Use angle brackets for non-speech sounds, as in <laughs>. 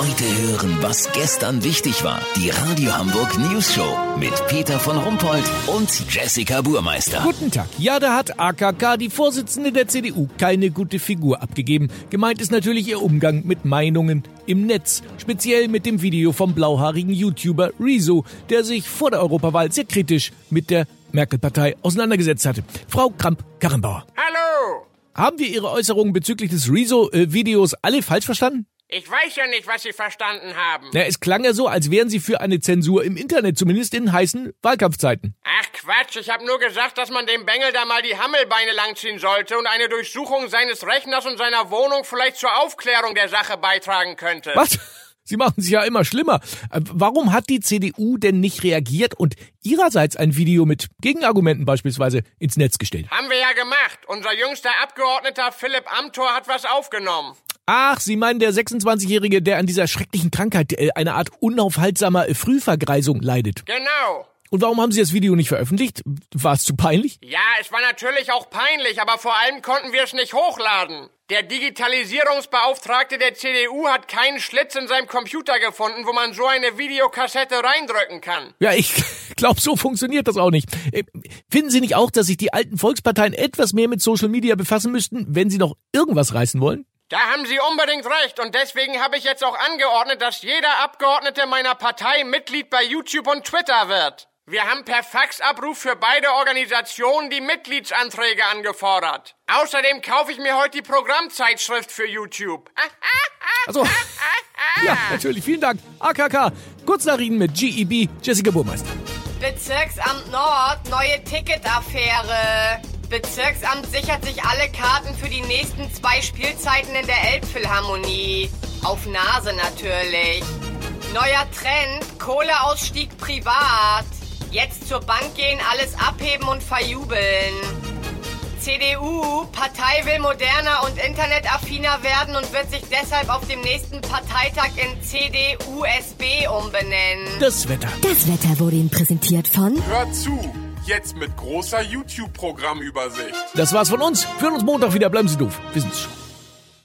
Heute hören, was gestern wichtig war. Die Radio Hamburg News Show mit Peter von Rumpold und Jessica Burmeister. Guten Tag. Ja, da hat AKK, die Vorsitzende der CDU, keine gute Figur abgegeben. Gemeint ist natürlich ihr Umgang mit Meinungen im Netz. Speziell mit dem Video vom blauhaarigen YouTuber Rezo, der sich vor der Europawahl sehr kritisch mit der Merkel-Partei auseinandergesetzt hatte. Frau Kramp-Karrenbauer. Hallo! Haben wir Ihre Äußerungen bezüglich des Rezo-Videos alle falsch verstanden? Ich weiß ja nicht, was Sie verstanden haben. Na, es klang ja so, als wären Sie für eine Zensur im Internet, zumindest in heißen Wahlkampfzeiten. Ach Quatsch, ich habe nur gesagt, dass man dem Bengel da mal die Hammelbeine langziehen sollte und eine Durchsuchung seines Rechners und seiner Wohnung vielleicht zur Aufklärung der Sache beitragen könnte. Was? <laughs> Sie machen sich ja immer schlimmer. Äh, Warum hat die CDU denn nicht reagiert und ihrerseits ein Video mit Gegenargumenten beispielsweise ins Netz gestellt? Haben wir ja gemacht. Unser jüngster Abgeordneter Philipp Amthor hat was aufgenommen. Ach, Sie meinen der 26-Jährige, der an dieser schrecklichen Krankheit, äh, eine Art unaufhaltsamer äh, Frühvergreisung leidet. Genau. Und warum haben Sie das Video nicht veröffentlicht? War es zu peinlich? Ja, es war natürlich auch peinlich, aber vor allem konnten wir es nicht hochladen. Der Digitalisierungsbeauftragte der CDU hat keinen Schlitz in seinem Computer gefunden, wo man so eine Videokassette reindrücken kann. Ja, ich <laughs> glaube, so funktioniert das auch nicht. Äh, Finden Sie nicht auch, dass sich die alten Volksparteien etwas mehr mit Social Media befassen müssten, wenn sie noch irgendwas reißen wollen? Da haben Sie unbedingt recht und deswegen habe ich jetzt auch angeordnet, dass jeder Abgeordnete meiner Partei Mitglied bei YouTube und Twitter wird. Wir haben per Faxabruf für beide Organisationen die Mitgliedsanträge angefordert. Außerdem kaufe ich mir heute die Programmzeitschrift für YouTube. <laughs> Also, ja, natürlich, vielen Dank. AKK, Kurznachrichten mit GEB, Jessica Burmeister. Bezirksamt Nord, neue Ticketaffäre. Bezirksamt sichert sich alle Karten für die nächsten zwei Spielzeiten in der Elbphilharmonie. Auf Nase natürlich. Neuer Trend, Kohleausstieg privat. Jetzt zur Bank gehen, alles abheben und verjubeln. CDU, Partei will moderner und internetaffiner werden und wird sich deshalb auf dem nächsten Parteitag in CDU-SB umbenennen. Das Wetter. Das Wetter wurde Ihnen präsentiert von Hört zu! Jetzt mit großer YouTube-Programmübersicht. Das war's von uns. Wir uns Montag wieder. Bleiben Sie doof. Wir sind's schon.